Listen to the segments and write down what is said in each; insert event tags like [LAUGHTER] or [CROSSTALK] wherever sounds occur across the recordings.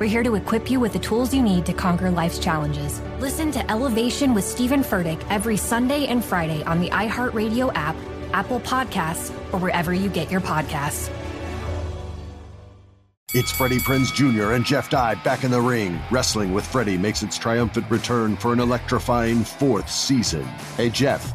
We're here to equip you with the tools you need to conquer life's challenges. Listen to Elevation with Stephen Furtick every Sunday and Friday on the iHeartRadio app, Apple Podcasts, or wherever you get your podcasts. It's Freddie Prinze Jr. and Jeff Dye back in the ring. Wrestling with Freddie makes its triumphant return for an electrifying fourth season. Hey, Jeff.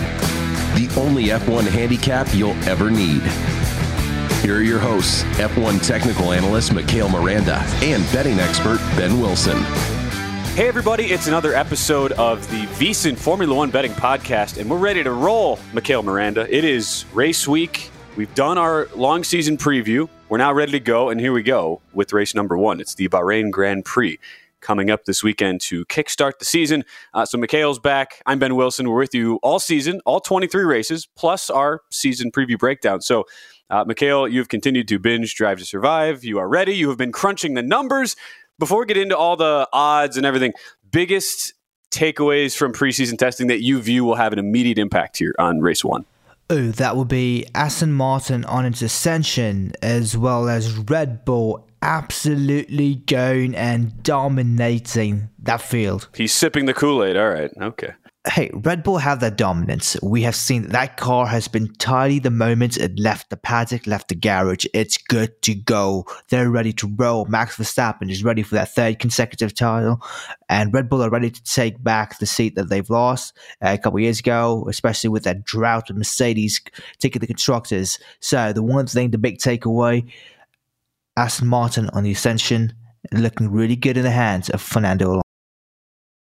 the only F1 handicap you'll ever need. Here are your hosts, F1 technical analyst Mikhail Miranda and betting expert Ben Wilson. Hey, everybody, it's another episode of the VSiN Formula One Betting Podcast, and we're ready to roll, Mikhail Miranda. It is race week. We've done our long season preview. We're now ready to go, and here we go with race number one. It's the Bahrain Grand Prix coming up this weekend to kickstart the season. Uh, so Mikhail's back. I'm Ben Wilson. We're with you all season, all 23 races, plus our season preview breakdown. So, uh, Mikhail, you've continued to binge Drive to Survive. You are ready. You have been crunching the numbers. Before we get into all the odds and everything, biggest takeaways from preseason testing that you view will have an immediate impact here on race one? Oh, that would be Aston Martin on its ascension, as well as Red Bull absolutely going and dominating that field. He's sipping the Kool Aid. All right. Okay. Hey, Red Bull have their dominance. We have seen that, that car has been tidy the moment it left the paddock, left the garage. It's good to go. They're ready to roll. Max Verstappen is ready for that third consecutive title. And Red Bull are ready to take back the seat that they've lost uh, a couple years ago, especially with that drought of Mercedes taking the constructors. So, the one thing, the big takeaway Aston Martin on the Ascension, looking really good in the hands of Fernando Alonso.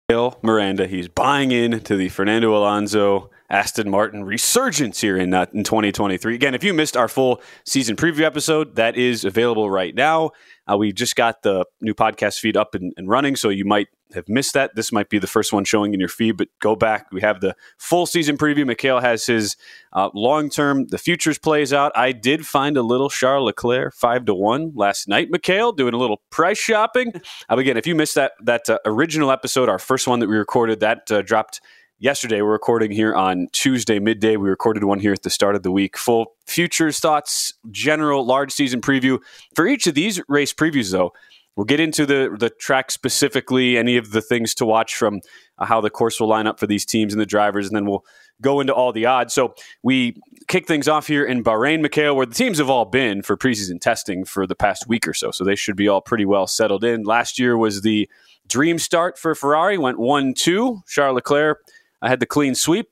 Bill Miranda, he's buying in to the Fernando Alonso Aston Martin resurgence here in, uh, in 2023. Again, if you missed our full season preview episode, that is available right now. Uh, we just got the new podcast feed up and, and, running, so you might have missed that. This might be the first one showing in your feed, but go back. We have the full season preview. Mikhail has his uh, long term, the futures plays out. I did find a little Charles Leclerc five to one last night. Mikhail doing a little price shopping. [LAUGHS] Uh, again, if you missed that that uh, original episode, our first one that we recorded, that uh, dropped yesterday. We're recording here on Tuesday midday. We recorded one here at the start of the week. Full futures thoughts, general large season preview for each of these race previews, though. We'll get into the the track specifically, any of the things to watch from uh, how the course will line up for these teams and the drivers, and then we'll go into all the odds. So we kick things off here in Bahrain, Mikhail, where the teams have all been for preseason testing for the past week or so. So they should be all pretty well settled in. Last year was the dream start for Ferrari, went 1 2. Charles Leclerc I had the clean sweep,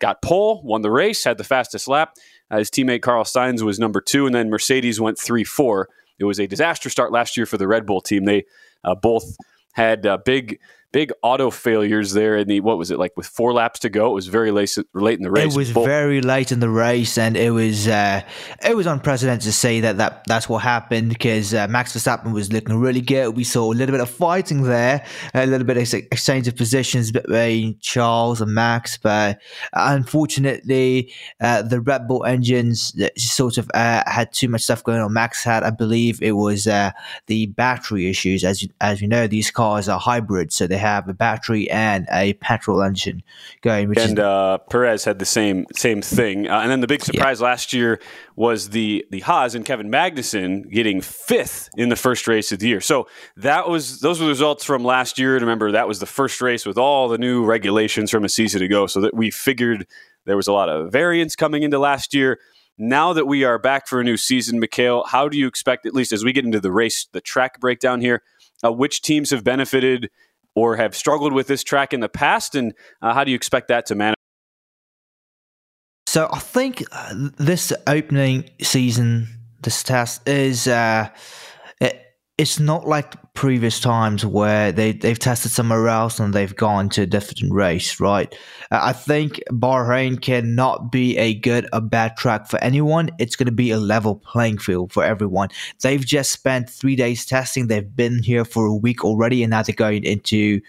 got pole, won the race, had the fastest lap. Uh, his teammate Carlos Sainz was number two, and then Mercedes went 3 4. It was a disaster start last year for the Red Bull team. They uh, both had uh, big big auto failures there in the what was it like with four laps to go? It was very late, late in the race. It was very late in the race, and it was uh, it was unprecedented to say that, that that's what happened because uh, Max Verstappen was looking really good. We saw a little bit of fighting there, a little bit of exchange of positions between Charles and Max, but unfortunately, uh, the Red Bull engines sort of uh, had too much stuff going on. Max had, I believe, it was uh, the battery issues. As you, as you know, these cars are hybrid, so they have a battery and a petrol engine going. and is, uh, Perez had the same same thing. Uh, and then the big surprise yeah. last year was the the Haas and Kevin Magnussen getting fifth in the first race of the year. So that was those were the results from last year. And remember, that was the first race with all the new regulations from a season ago. So that we figured there was a lot of variance coming into last year. Now that we are back for a new season, Mikhail, how do you expect, at least as we get into the race, the track breakdown here, uh, which teams have benefited or have struggled with this track in the past, and uh, how do you expect that to manage? So I think uh, this opening season, this test is uh, it's not like previous times where they they've tested somewhere else and they've gone to a different race, right? Uh, I think Bahrain cannot be a good or bad track for anyone. It's going to be a level playing field for everyone. They've just spent three days testing. They've been here for a week already, and now they're going into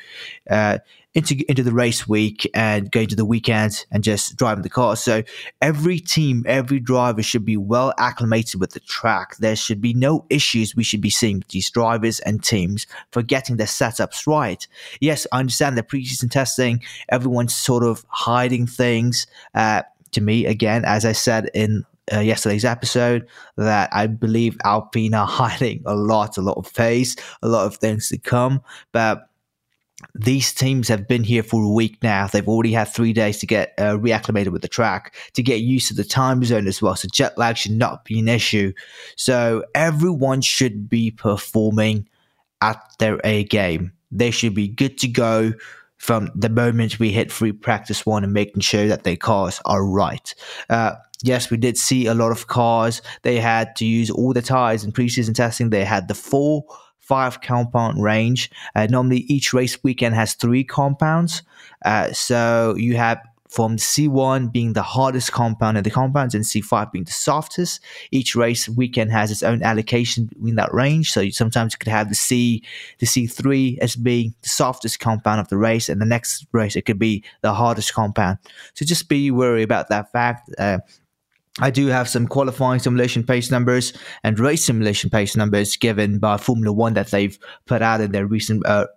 uh, into into the race week and going to the weekend and just driving the car. So every team, every driver should be well acclimated with the track. There should be no issues we should be seeing with these drivers and teams for getting their setups right. Yes, I understand the preseason testing. Everyone's sort of hiding things. Uh, to me, again, as I said in uh, yesterday's episode that I believe Alpine are [LAUGHS] hiding a lot, a lot of face, a lot of things to come. But these teams have been here for a week now. They've already had three days to get uh, reacclimated with the track, to get used to the time zone as well. So jet lag should not be an issue. So everyone should be performing at their A game. They should be good to go from the moment we hit free practice one and making sure that their cars are right. Uh, yes, we did see a lot of cars. They had to use all the tires in preseason testing. They had the full five compound range. Uh, normally, each race weekend has three compounds. Uh, so you have from C1 being the hardest compound of the compounds and C5 being the softest. Each race weekend has its own allocation in that range. So sometimes you could have the C, the C3 as being the softest compound of the race, and the next race it could be the hardest compound. So just be wary about that fact. Uh, I do have some qualifying simulation pace numbers and race simulation pace numbers given by Formula One that they've put out in their recent uh,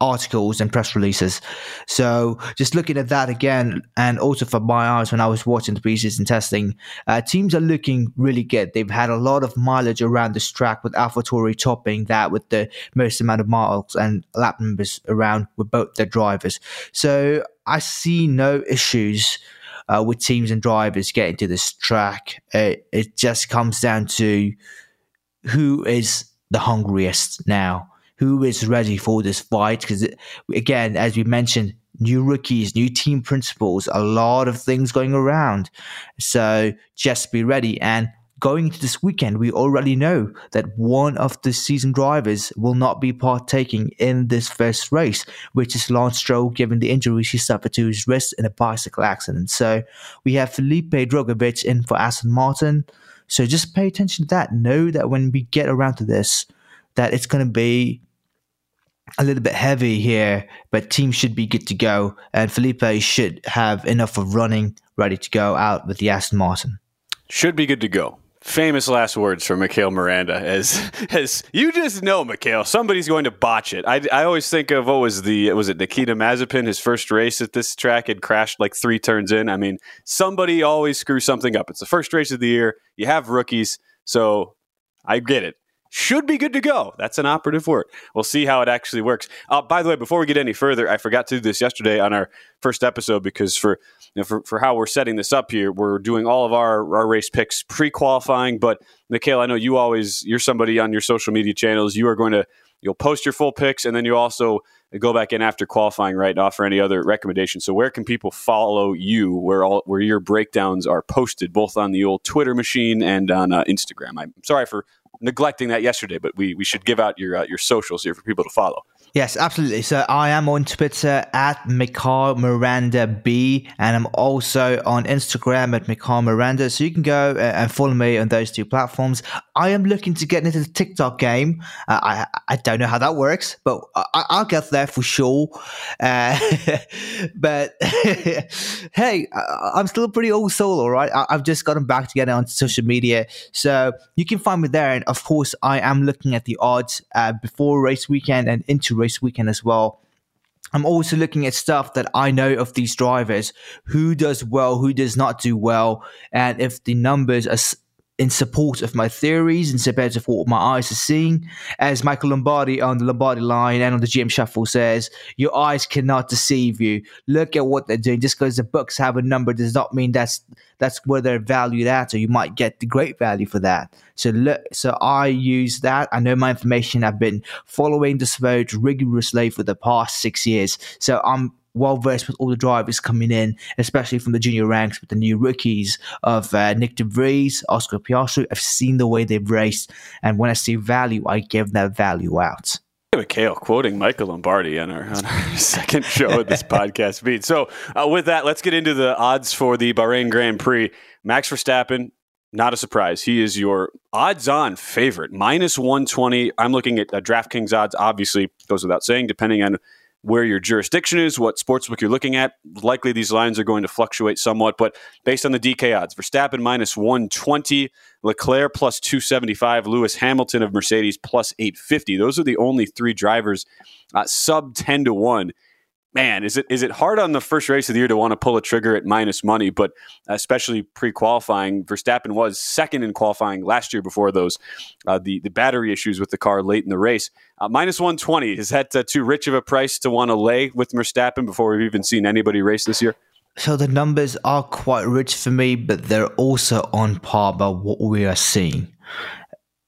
articles and press releases. So just looking at that again, and also for my eyes when I was watching the preseason testing, uh, teams are looking really good. They've had a lot of mileage around this track with AlphaTauri topping that with the most amount of miles and lap numbers around with both their drivers. So I see no issues uh, with teams and drivers getting to this track. It, it just comes down to who is the hungriest now, who is ready for this fight. Because again, as we mentioned, new rookies, new team principles, a lot of things going around. So just be ready. And going into this weekend, we already know that one of the season drivers will not be partaking in this first race, which is Lance Stroll, given the injuries he suffered to his wrist in a bicycle accident. So we have Felipe Drugovich in for Aston Martin. So just pay attention to that. Know that when we get around to this, that it's going to be a little bit heavy here, but teams should be good to go, and Felipe should have enough of running ready to go out with the Aston Martin. Should be good to go famous last words from Mikhail Miranda as [LAUGHS] as you just know, Mikhail, somebody's going to botch it. I, I always think of what was the was it Nikita Mazepin, his first race at this track had crashed like three turns in. I mean, somebody always screws something up. It's the first race of the year. You have rookies, so I get it should be good to go. That's an operative word. We'll see how it actually works. Uh, by the way, before we get any further, I forgot to do this yesterday on our first episode because for know, for, for how we're setting this up here, we're doing all of our, our race picks pre qualifying. But Mikhail, I know you always you're somebody on your social media channels. You are going to you'll post your full picks and then you also go back in after qualifying, right, and offer any other recommendations. So where can people follow you where all where your breakdowns are posted, both on the old Twitter machine and on uh, Instagram? I'm sorry for neglecting that yesterday, but we, we should give out your uh, your socials here for people to follow. Yes, absolutely. So I am on Twitter at Mikhail Miranda B, and I'm also on Instagram at Mikhail Miranda. So you can go and follow me on those two platforms. I am looking to get into the TikTok game. Uh, I I don't know how that works, but I, will get there for sure. Uh, [LAUGHS] but [LAUGHS] hey, I'm still a pretty old soul, all right. I, I've just gotten back together on social media, so you can find me there. And of course, I am looking at the odds uh, before race weekend and into race race weekend as well. I'm also looking at stuff that I know of these drivers, who does well, who does not do well, and if the numbers are in support of my theories, in support of what my eyes are seeing. As Michael Lombardi on the Lombardi line and on the GM Shuffle says, your eyes cannot deceive you. Look at what they're doing. Just because the books have a number does not mean that's that's where they're valued at, or you might get the great value for that. So look, so I use that. I know my information. I've been following this vote rigorously for the past six years. So I'm well versed with all the drivers coming in, especially from the junior ranks with the new rookies of uh, Nyck de Vries, Oscar Piastri. I've seen the way they've raced, and when I see value, I give that value out. Mikhail quoting Michael Lombardi on our, on our [LAUGHS] second show of this [LAUGHS] podcast feed. So, uh, with that, let's get into the odds for the Bahrain Grand Prix. Max Verstappen, not a surprise. He is your odds on favorite, minus 120. I'm looking at uh, DraftKings odds, obviously, goes without saying, depending on where your jurisdiction is, what sportsbook you're looking at. Likely these lines are going to fluctuate somewhat, but based on the DK odds, Verstappen minus 120, Leclerc plus 275, Lewis Hamilton of Mercedes plus 850. Those are the only three drivers uh, sub 10 to 1 man, is it is it hard on the first race of the year to want to pull a trigger at minus money? But especially pre qualifying, Verstappen was second in qualifying last year before those uh, the the battery issues with the car late in the race. Uh, minus one twenty is that uh, too rich of a price to want to lay with Verstappen before we've even seen anybody race this year? So the numbers are quite rich for me, but they're also on par by what we are seeing.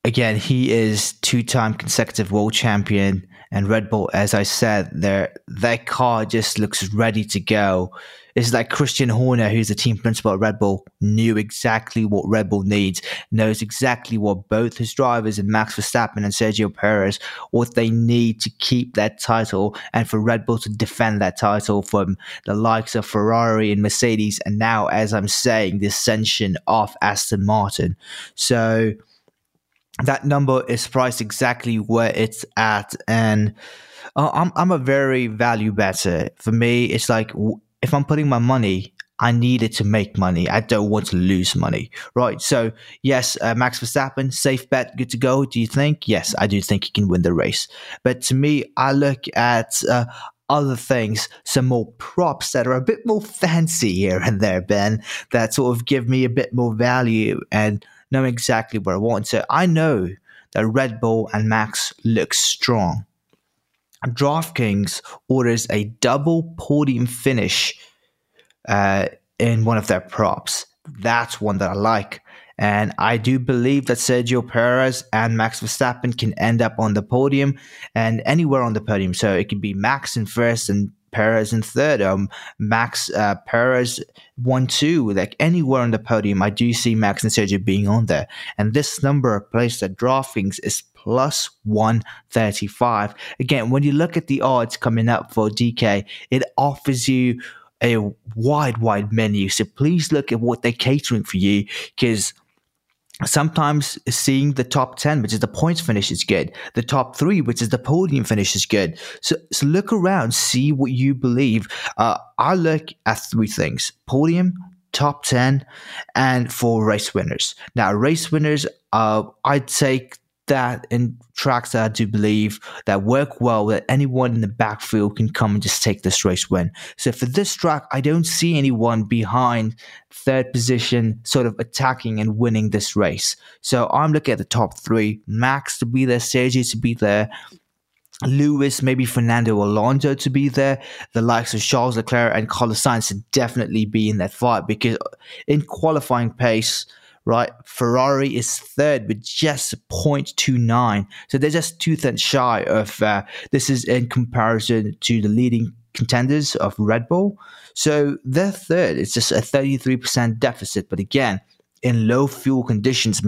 Again, he is two-time consecutive world champion and Red Bull, as I said, their their car just looks ready to go. It's like Christian Horner, who's the team principal at Red Bull, knew exactly what Red Bull needs, knows exactly what both his drivers and Max Verstappen and Sergio Perez what they need to keep that title and for Red Bull to defend that title from the likes of Ferrari and Mercedes, and now, as I'm saying, the ascension of Aston Martin. So that number is priced exactly where it's at and uh, I'm I'm a very value better. For me, it's like if I'm putting my money, I need it to make money. I don't want to lose money, right? So yes, uh, Max Verstappen, safe bet, good to go. Do you think? Yes, I do think he can win the race. But to me, I look at uh, other things, some more props that are a bit more [LAUGHS] fancy here and there, Ben, that sort of give me a bit more value and know exactly what I want. So I know that Red Bull and Max look strong. DraftKings orders a double podium finish uh, in one of their props. That's one that I like. And I do believe that Sergio Perez and Max Verstappen can end up on the podium and anywhere on the podium. So it could be Max in first and Perez in third. Um, Max uh, Perez one two. Like anywhere on the podium, I do see Max and Sergio being on there. And this number placed at DraftKings is plus 135. Again, when you look at the odds coming up for DK, it offers you a wide, wide menu. So please look at what they're catering for you because sometimes seeing the top 10 which is the points finish is good. The top three which is the podium finish is good. So, so look around see what you believe. Uh, i look at three things podium top 10 and for race winners. Now race winners uh, i'd take that in tracks that I do believe that work well that anyone in the backfield can come and just take this race win. So for this track, I don't see anyone behind third position sort of attacking and winning this race. So I'm looking at the top three, Max to be there, Sergio to be there, Lewis, maybe Fernando Alonso to be there, the likes of Charles Leclerc and Carlos Sainz to definitely be in that fight because in qualifying pace, right? Ferrari is third with just 0.29. So they're just two tenths shy of uh, this is in comparison to the leading contenders of Red Bull. So they're third. It's just a 33% deficit. But again, in low fuel conditions,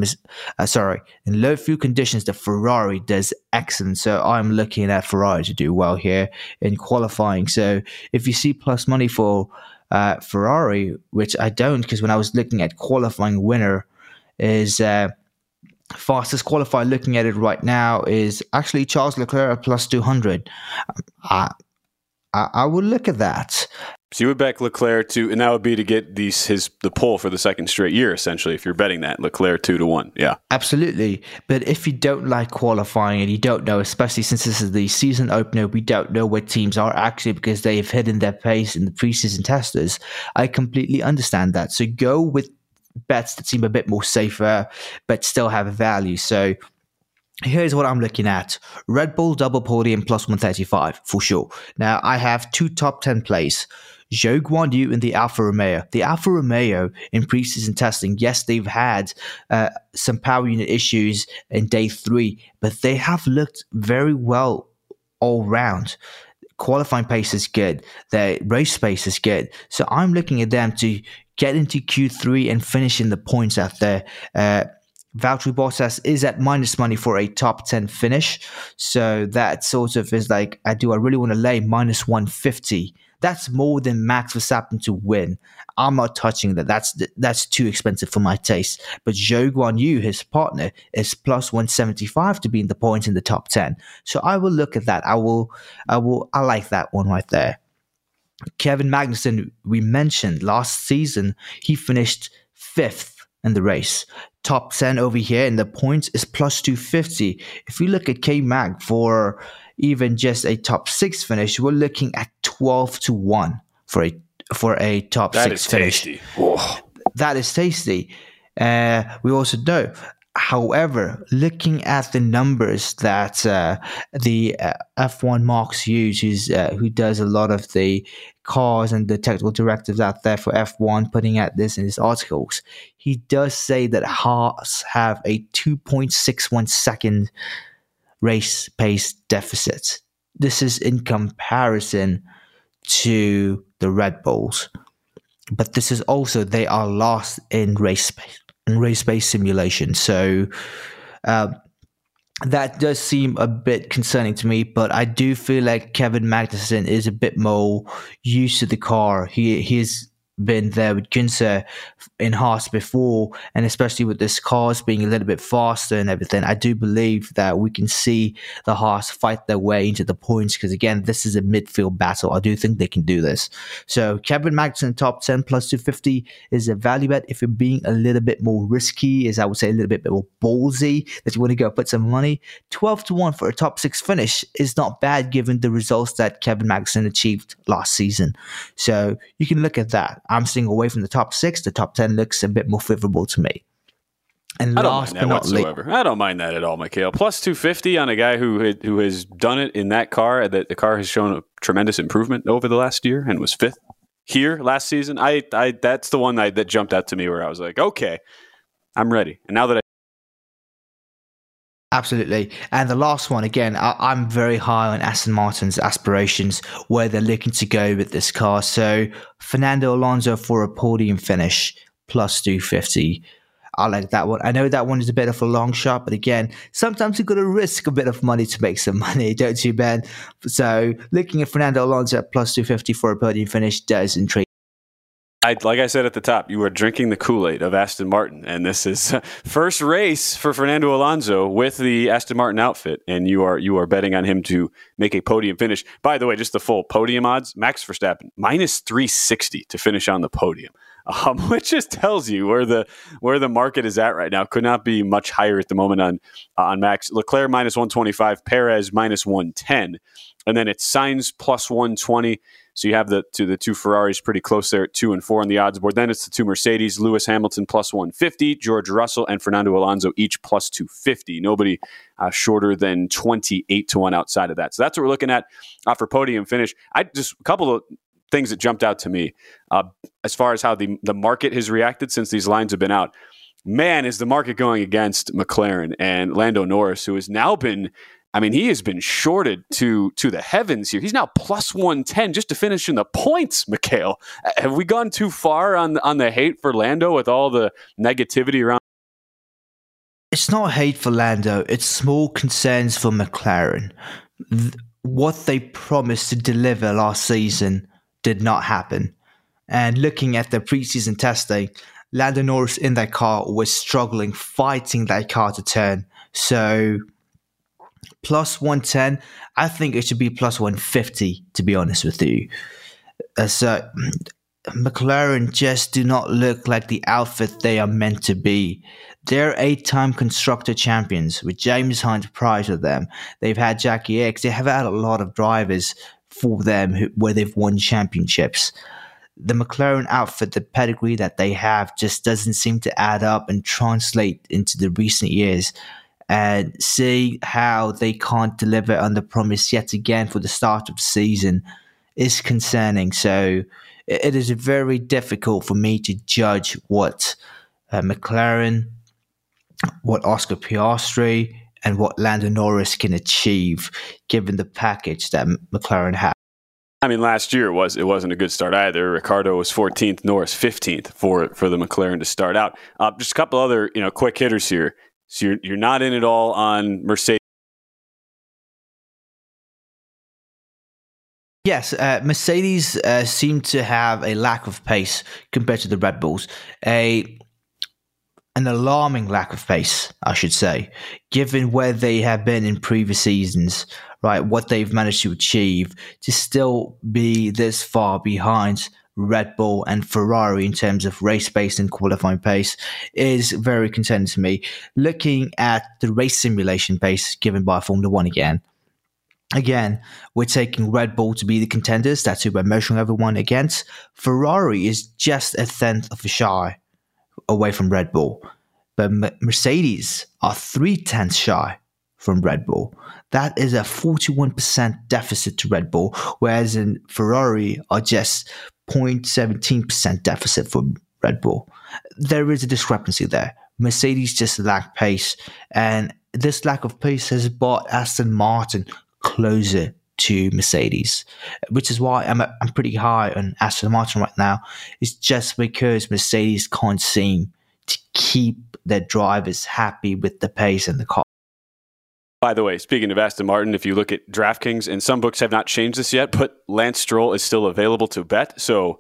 uh, sorry, in low fuel conditions, the Ferrari does excellent. So I'm looking at Ferrari to do well here in qualifying. So if you see plus money for uh, Ferrari, which I don't, because when I was looking at qualifying winner, is uh, fastest qualifier looking at it right now is actually Charles Leclerc plus 200. I, I, I would look at that. So you would back Leclerc to, and that would be to get these his the pull for the second straight year, essentially. If you're betting that Leclerc two to one, yeah, absolutely. But if you don't like qualifying and you don't know, especially since this is the season opener, we don't know what teams are actually because they have hidden their pace in the preseason testers. I completely understand that. So go with bets that seem a bit more safer, but still have value. So here's what I'm looking at Red Bull double podium plus 135 for sure. Now I have two top 10 plays. Zhou Guan Yu and the Alfa Romeo. The Alfa Romeo in preseason testing, yes, they've had uh, some power unit issues in day three, but they have looked very well all round. Qualifying pace is good. Their race pace is good. So I'm looking at them to get into Q3 and finish in the points out there. Uh, Valtteri Bottas is at minus money for a top 10 finish. So that sort of is like, I do I really want to lay minus 150? That's more than Max Verstappen to win. I'm not touching that. That's that's too expensive for my taste. But Zhou Guan Yu, his partner, is plus 175 to be in the points in the top 10. So I will look at that. I will, I will, I like that one right there. Kevin Magnussen, we mentioned last season, he finished fifth in the race. Top 10 over here in the points is plus 250. If we look at K Mag for even just a top six finish, we're looking at 12 to 1 for a for a top that six finish. Tasty. That is tasty. Uh, we also know However, looking at the numbers that uh, the uh, F1 Mark Hughes, uh, who does a lot of the cars and the technical directives out there for F1, putting out this in his articles, he does say that Haas have a 2.61 second race pace deficit. This is in comparison to the Red Bulls. But this is also, they are last in race pace and race based simulation. So uh, that does seem a bit concerning to me, but I do feel like Kevin Magnussen is a bit more used to the car. He he's been there with Günther in Haas before, and especially with this cars being a little bit faster and everything, I do believe that we can see the Haas fight their way into the points because again, this is a midfield battle. I do think they can do this. So Kevin Magnussen top 10 plus 250 is a value bet. If you're being a little bit more risky, is I would say a little bit more ballsy, that you want to go put some money, 12 to 1 for a top six finish is not bad given the results that Kevin Magnussen achieved last season. So you can look at that. I'm seeing away from the top six. The top 10 looks a bit more favorable to me. And I last but not whatsoever. Least, I don't mind that at all, Mikhail. Plus 250 on a guy who who has done it in that car. That the car has shown a tremendous improvement over the last year and was fifth here last season. I, I that's the one that, that jumped out to me where I was like, okay, I'm ready. And now that I Absolutely. And the last one, again, I, am very high on Aston Martin's aspirations, where they're looking to go with this car. So Fernando Alonso for a podium finish, plus 250. I like that one. I know that one is a bit of a long shot, but again, sometimes you've got to risk a bit of money to make some [LAUGHS] money, don't you, Ben? So looking at Fernando Alonso plus 250 for a podium finish does intrigue. I, like I said at the top, you are drinking the Kool Aid of Aston Martin, and this is first race for Fernando Alonso with the Aston Martin outfit, and you are you are betting on him to make a podium finish. By the way, just the full podium odds: Max Verstappen minus three sixty to finish on the podium, um, [LAUGHS] which just tells you where the where the market is at right now. Could not be much higher at the moment on on Max Leclerc minus one twenty five, Perez minus one ten, and then it's Sainz plus one twenty. So you have the to the two Ferraris pretty close there at two and four on the odds board. Then it's the two Mercedes, Lewis Hamilton plus 150, George Russell and Fernando Alonso each plus 250. Nobody uh, shorter than 28 to one outside of that. So that's what we're looking at uh, for podium finish. I just a couple of things that jumped out to me uh, as far as how the the market has reacted since these lines have been out man, is the market going against McLaren and Lando Norris, who has now been I mean, he has been shorted to to the heavens here. He's now plus one ten just to finish in the points. Mikhail, have we gone too far on on the hate for Lando with all the negativity around? It's not hate for Lando. It's small concerns for McLaren. What they promised to deliver last season did not happen. And looking at the preseason testing, Lando Norris in that car was struggling, fighting that car to turn. So plus 110, I think it should be plus 150, to be honest with you. Uh, so [CLEARS THROAT] McLaren just do not look like the outfit they are meant to be. They're eight time constructor champions with James Hunt prior to them. They've had Jackie Ickx. They have had a lot of drivers for them who, where they've won championships. The McLaren outfit, the pedigree that they have, just doesn't seem to add up and translate into the recent years and see how they can't deliver on the promise yet again for the start of the season is concerning. So it is very difficult for me to judge what uh, McLaren, what Oscar Piastri, and what Lando Norris can achieve given the package that McLaren has. I mean, last year it was it wasn't a good start either. Ricciardo was 14th, Norris 15th for for the McLaren to start out. Uh, just a couple other you know quick hitters here. So you're you're not in at all on Mercedes. Yes, uh, Mercedes uh, seem to have a lack of pace compared to the Red Bulls. A an alarming lack of pace, I should say, given where they have been in previous seasons, right? What they've managed to achieve to still be this far behind Red Bull and Ferrari in terms of race pace and qualifying pace is very concerning to me. Looking at the race simulation pace given by Formula One again, again, we're taking Red Bull to be the contenders. That's who we're measuring everyone against. Ferrari is just a tenth of a shy away from Red Bull, but Mercedes are three tenths shy from Red Bull. That is a 41% deficit to Red Bull, whereas in Ferrari are just 0.17% deficit for Red Bull. There is a discrepancy there. Mercedes just lack pace, and this lack of pace has brought Aston Martin closer to Mercedes, which is why I'm I'm pretty high on Aston Martin right now. It's just because Mercedes can't seem to keep their drivers happy with the pace and the car. By the way, speaking of Aston Martin, if you look at DraftKings, and some books have not changed this yet, but Lance Stroll is still available to bet. So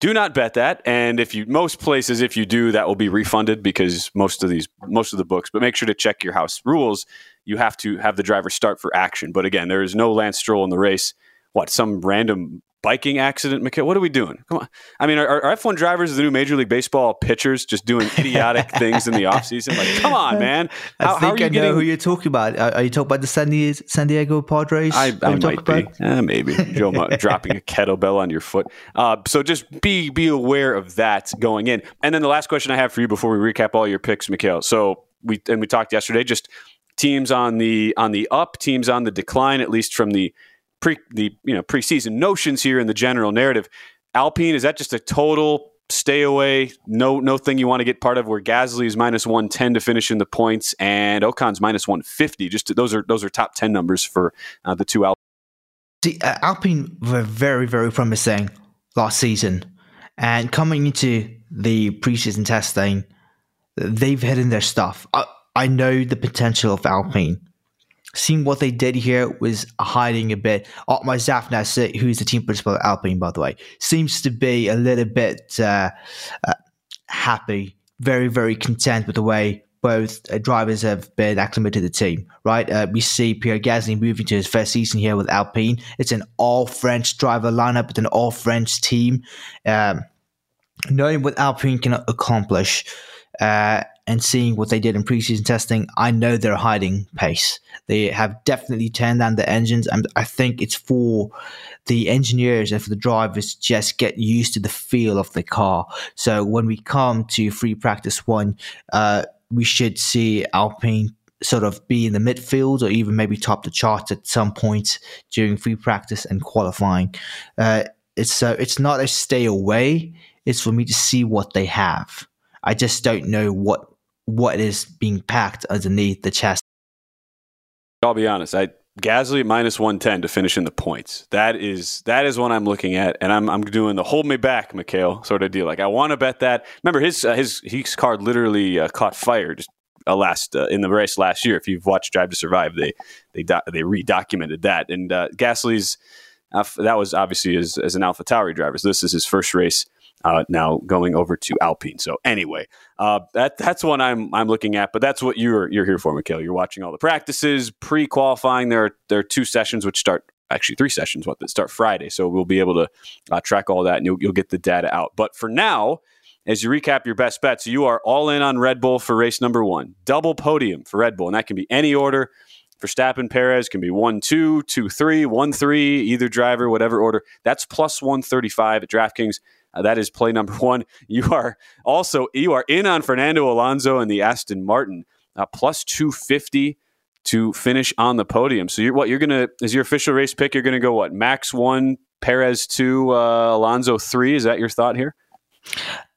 do not bet that. And if you most places, if you do, that will be refunded because most of these most of the books. But make sure to check your house rules. You have to have the driver start for action. But again, there is no Lance Stroll in the race. What some random biking accident, Mikhail? What are we doing? Come on. I mean, are, are F1 drivers the new Major League Baseball pitchers just doing idiotic [LAUGHS] things in the offseason? Like, come on, man. How, I think I getting... know who you're talking about. Are, are you talking about the San Diego, San Diego Padres? I, I might be. Eh, maybe. Joe [LAUGHS] dropping a kettlebell on your foot. Uh, so just be be aware of that going in. And then the last question I have for you before we recap all your picks, Mikhail. So we and we talked yesterday, just teams on the on the up, teams on the decline, at least from the pre the you know preseason notions here in the general narrative. Alpine is that just a total stay away? No, no thing you want to get part of. Where Gasly is minus one ten to finish in the points, and Ocon's minus one fifty. Just to, those are those are top ten numbers for uh, the two Alpine. See, uh, Alpine were very very promising last season, and coming into the preseason testing, they've hidden their stuff. I, I know the potential of Alpine seeing what they did here was hiding a bit. Otmar Szafnauer, who's the team principal at Alpine, by the way, seems to be a little bit uh, uh, happy, very, very content with the way both uh, drivers have been acclimated to the team, right? Uh, we see Pierre Gasly moving to his first season here with Alpine. It's an all French driver lineup, it's an all French team. Um, knowing what Alpine can accomplish, uh, and seeing what they did in preseason testing, I know they're hiding pace. They have definitely turned down the engines, and I think it's for the engineers and for the drivers to just get used to the feel of the car. So when we come to free practice one, uh, we should see Alpine sort of be in the midfield or even maybe top the chart at some point during free practice and qualifying. Uh, it's so it's not a stay away. It's for me to see what they have. I just don't know what what is being packed underneath the chest. I'll be honest. I Gasly minus one ten to finish in the points. That is that is what I'm looking at, and I'm I'm doing the hold me back, Mikhail sort of deal. Like I want to bet that. Remember his uh, his his card literally uh, caught fire just uh, last uh, in the race last year. If you've watched Drive to Survive, they they do, they redocumented that. And uh, Gasly's uh, that was obviously as, as an Alpha Tauri driver. So this is his first race uh, now going over to Alpine. So anyway, uh, that that's what I'm I'm looking at. But that's what you're you're here for, Mikhail. You're watching all the practices, pre qualifying. There are there are two sessions which start actually three sessions what that start Friday. So we'll be able to uh, track all that and you'll, you'll get the data out. But for now. As you recap your best bets, you are all in on Red Bull for race number one. Double podium for Red Bull, and that can be any order. for Verstappen Perez can be 1 2, 2 3, 1 3, either driver, whatever order. That's plus 135 at DraftKings. Uh, that is play number one. You are also you are in on Fernando Alonso and the Aston Martin uh, plus two fifty to finish on the podium. So you're what you're gonna is your official race pick. You're gonna go what Max one, Perez two, uh, Alonso three. Is that your thought here?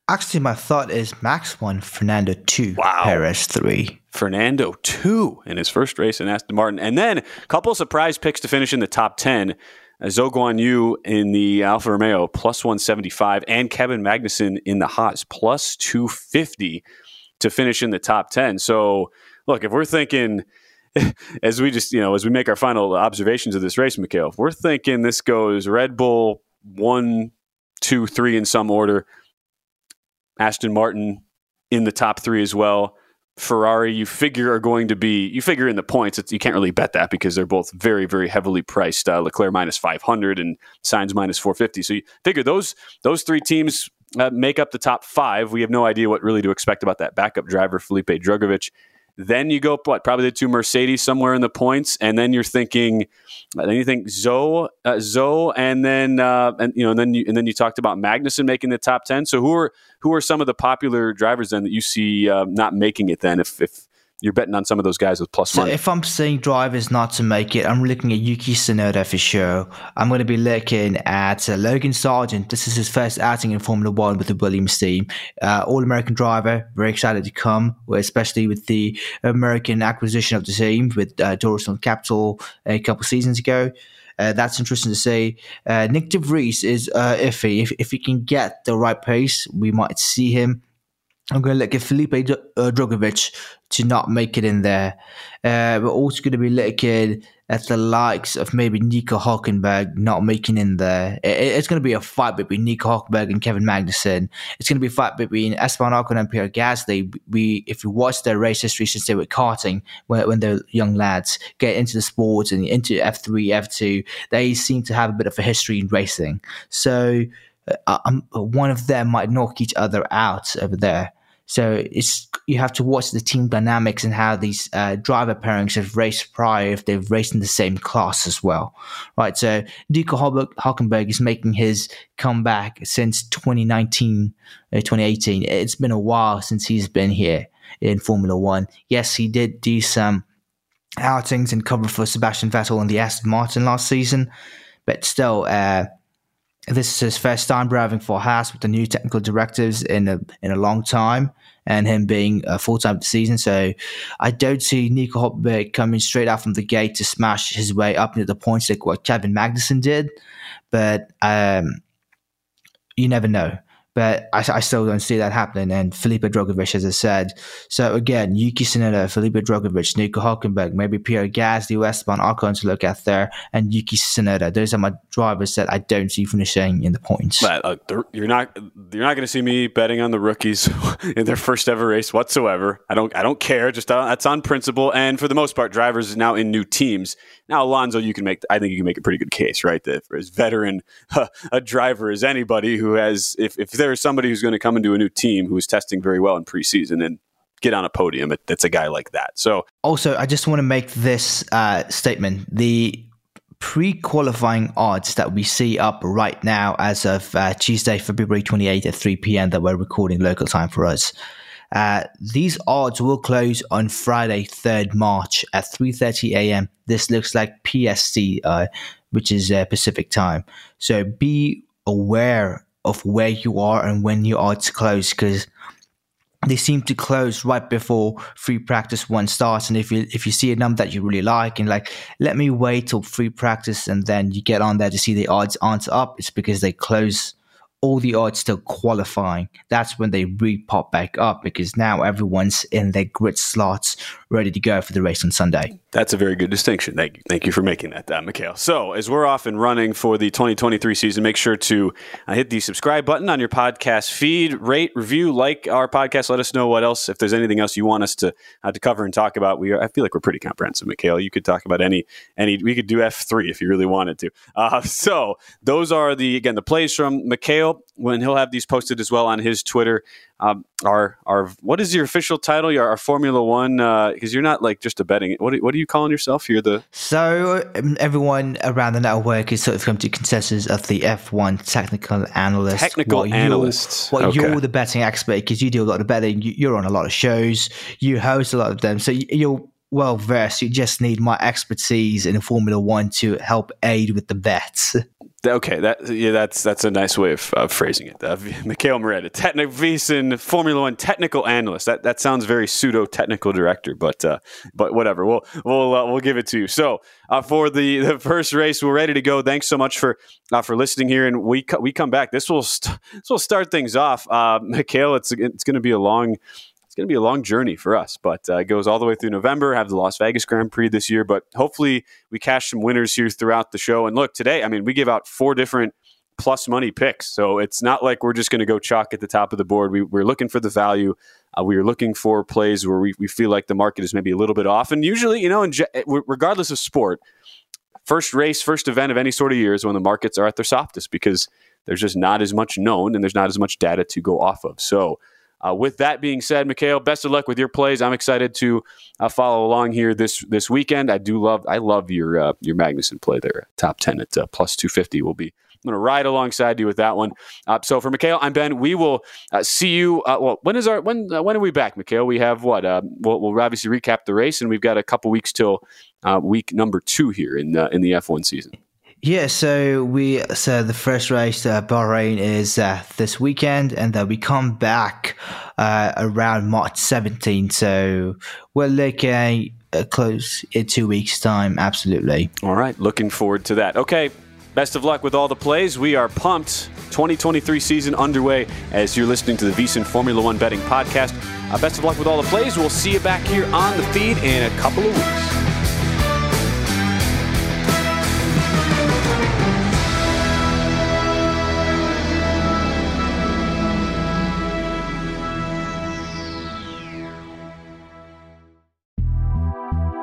Actually, my thought is Max one, Fernando two, wow. Perez three. Fernando two in his first race in Aston Martin, and then a couple surprise picks to finish in the top ten. Zhou Guan Yu in the Alfa Romeo plus 175 and Kevin Magnussen in the Haas plus 250 to finish in the top 10. So, look, if we're thinking [LAUGHS] as we just, you know, as we make our final observations of this race, Mikhail, if we're thinking this goes Red Bull one, two, three in some order, Aston Martin in the top three as well. Ferrari, you figure are going to be, you figure in the points, you can't really bet that because they're both very, very heavily priced. Uh, Leclerc minus 500 and Sainz minus 450. So you figure those those three teams uh, make up the top five. We have no idea what really to expect about that backup driver, Felipe Drugovich. Then you go what probably two Mercedes somewhere in the points, and then you're thinking, then you think Zhou, uh, Zhou, and then uh, and you know, and then you, and then you talked about Magnussen making the top ten. So who are who are some of the popular drivers then that you see uh, not making it? Then if if you're betting on some of those guys with plus so money. if I'm seeing drivers not to make it, I'm looking at Yuki Tsunoda for sure. I'm going to be looking at uh, Logan Sargeant. This is his first outing in Formula One with the Williams team. Uh, All American driver, very excited to come, especially with the American acquisition of the team with uh, Dorilton Capital a couple seasons ago. Uh, that's interesting to see. Uh, Nyck de Vries is uh, iffy. If, if he can get the right pace, we might see him I'm going to look at Felipe uh, Drugovich to not make it in there. Uh, we're also going to be looking at the likes of maybe Nico Hulkenberg not making in there. It, it's going to be a fight between Nico Hulkenberg and Kevin Magnussen. It's going to be a fight between Esteban Ocon and Pierre Gasly. We, if you watch their race history since they were karting when, when they're young lads, get into the sports and into F3, F2, they seem to have a bit of a history in racing. So uh, one of them might knock each other out over there. So it's you have to watch the team dynamics and how these uh, driver pairings have raced prior if they've raced in the same class as well, right? So Nico Hulkenberg is making his comeback since 2019, uh, 2018. It's been a while since he's been here in Formula One. Yes, he did do some outings and cover for Sebastian Vettel in the Aston Martin last season, but still. Uh, this is his first time driving for Haas with the new technical directives in a in a long time, and him being a full time season. So I don't see Nico Hulkenberg coming straight out from the gate to smash his way up into the points like what Kevin Magnussen did, but um, you never know but I, I, still don't see that happening. And Felipe Drugovich, as I said. So again, Yuki Tsunoda, Felipe Drugovich, Nico Hulkenberg, maybe Pierre Gasly, Esteban Ocon to look at there, and Yuki Tsunoda. Those are my drivers that I don't see finishing in the points. But, uh, you're not you're not going to see me betting on the rookies [LAUGHS] in their first ever race whatsoever. I don't I don't care. Just uh, that's on principle. And for the most part, drivers now in new teams. Now Alonso, you can make I think you can make a pretty good case, right? That for as veteran uh, [LAUGHS] a driver as anybody who has if if there's somebody who's going to come into a new team who is testing very well in preseason and get on a podium, it, it's a guy like that. So, also, I just want to make this uh, statement: the pre-qualifying odds that we see up right now, as of uh, Tuesday, February 28th at 3 p.m., that we're recording local time for us. Uh, these odds will close on Friday, 3rd March at 3:30 a.m. This looks like PST, uh, which is uh, Pacific time. So be aware of where you are and when your odds close because they seem to close right before free practice one starts. And if you if you see a number that you really like and like, let me wait till free practice and then you get on there to see the odds aren't up, it's because they close all the odds still qualifying. That's when they re pop back up because now everyone's in their grid slots ready to go for the race on Sunday. That's a very good distinction. Thank you. Thank you for making that, uh, Mikhail. So, as we're off and running for the 2023 season, make sure to uh, hit the subscribe button on your podcast feed, rate, review, like our podcast. Let us know what else, if there's anything else you want us to uh, to cover and talk about. We, are, I feel like we're pretty comprehensive, Mikhail. You could talk about any any. We could do F3 if you really wanted to. Uh, [LAUGHS] so, those are the again the plays from Mikhail when he'll have these posted as well on his Twitter um, our our what is your official title? Your our Formula One because uh, you're not like just a betting. What what are you calling yourself? You're the so um, everyone around the network is sort of come to consensus of the F1 technical analyst. Technical what analysts. You're, what okay. you're the betting expert because you do a lot of betting. You're on a lot of shows. You host a lot of them, so you're well versed. You just need my expertise in Formula One to help aid with the bets. [LAUGHS] Okay, that yeah, that's that's a nice way of, of phrasing it. Uh, [LAUGHS] Mikhail Moretta, technical VSiN Formula One technical analyst. That that sounds very pseudo technical director, but uh, but whatever. We'll we'll uh, we'll give it to you. So uh, for the, the first race, we're ready to go. Thanks so much for uh, for listening here, and we we come back. This will st- this will start things off. Uh, Mikhail, it's it's going to be a long it's going to be a long journey for us, but uh, it goes all the way through November. Have the Las Vegas Grand Prix this year, but hopefully we cash some winners here throughout the show. And look, today, I mean, we give out four different plus money picks, so it's not like we're just going to go chalk at the top of the board. We, are looking for the value. Uh, we are looking for plays where we, we feel like the market is maybe a little bit off. And usually, you know, in, regardless of sport, first race, first event of any sort of year is when the markets are at their softest because there's just not as much known and there's not as much data to go off of. So uh, with that being said, Mikhail, best of luck with your plays. I'm excited to uh, follow along here this this weekend. I do love I love your uh, your Magnussen play there. Top ten at uh, plus two fifty will be. I'm going to ride alongside you with that one. Uh, so for Mikhail, I'm Ben. We will uh, see you. well, when is our when when are we back, Mikhail? We have what? We'll, we'll, obviously recap the race, and we've got a couple weeks till week number two here in in the F1 season. Yeah, so we so the first race uh, Bahrain is uh, this weekend, and then we come back uh, around March 17th. So we're looking uh, close in two weeks' time. Absolutely. All right, looking forward to that. Okay, best of luck with all the plays. We are pumped. 2023 season underway as you're listening to the VSiN Formula One Betting Podcast. Uh, best of luck with all the plays. We'll see you back here on the feed in a couple of weeks.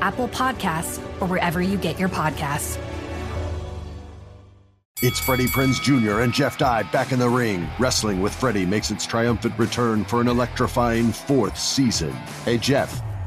Apple Podcasts, or wherever you get your podcasts. It's Freddie Prinze Jr. and Jeff Dye back in the ring. Wrestling with Freddie makes its triumphant return for an electrifying fourth season. Hey, Jeff.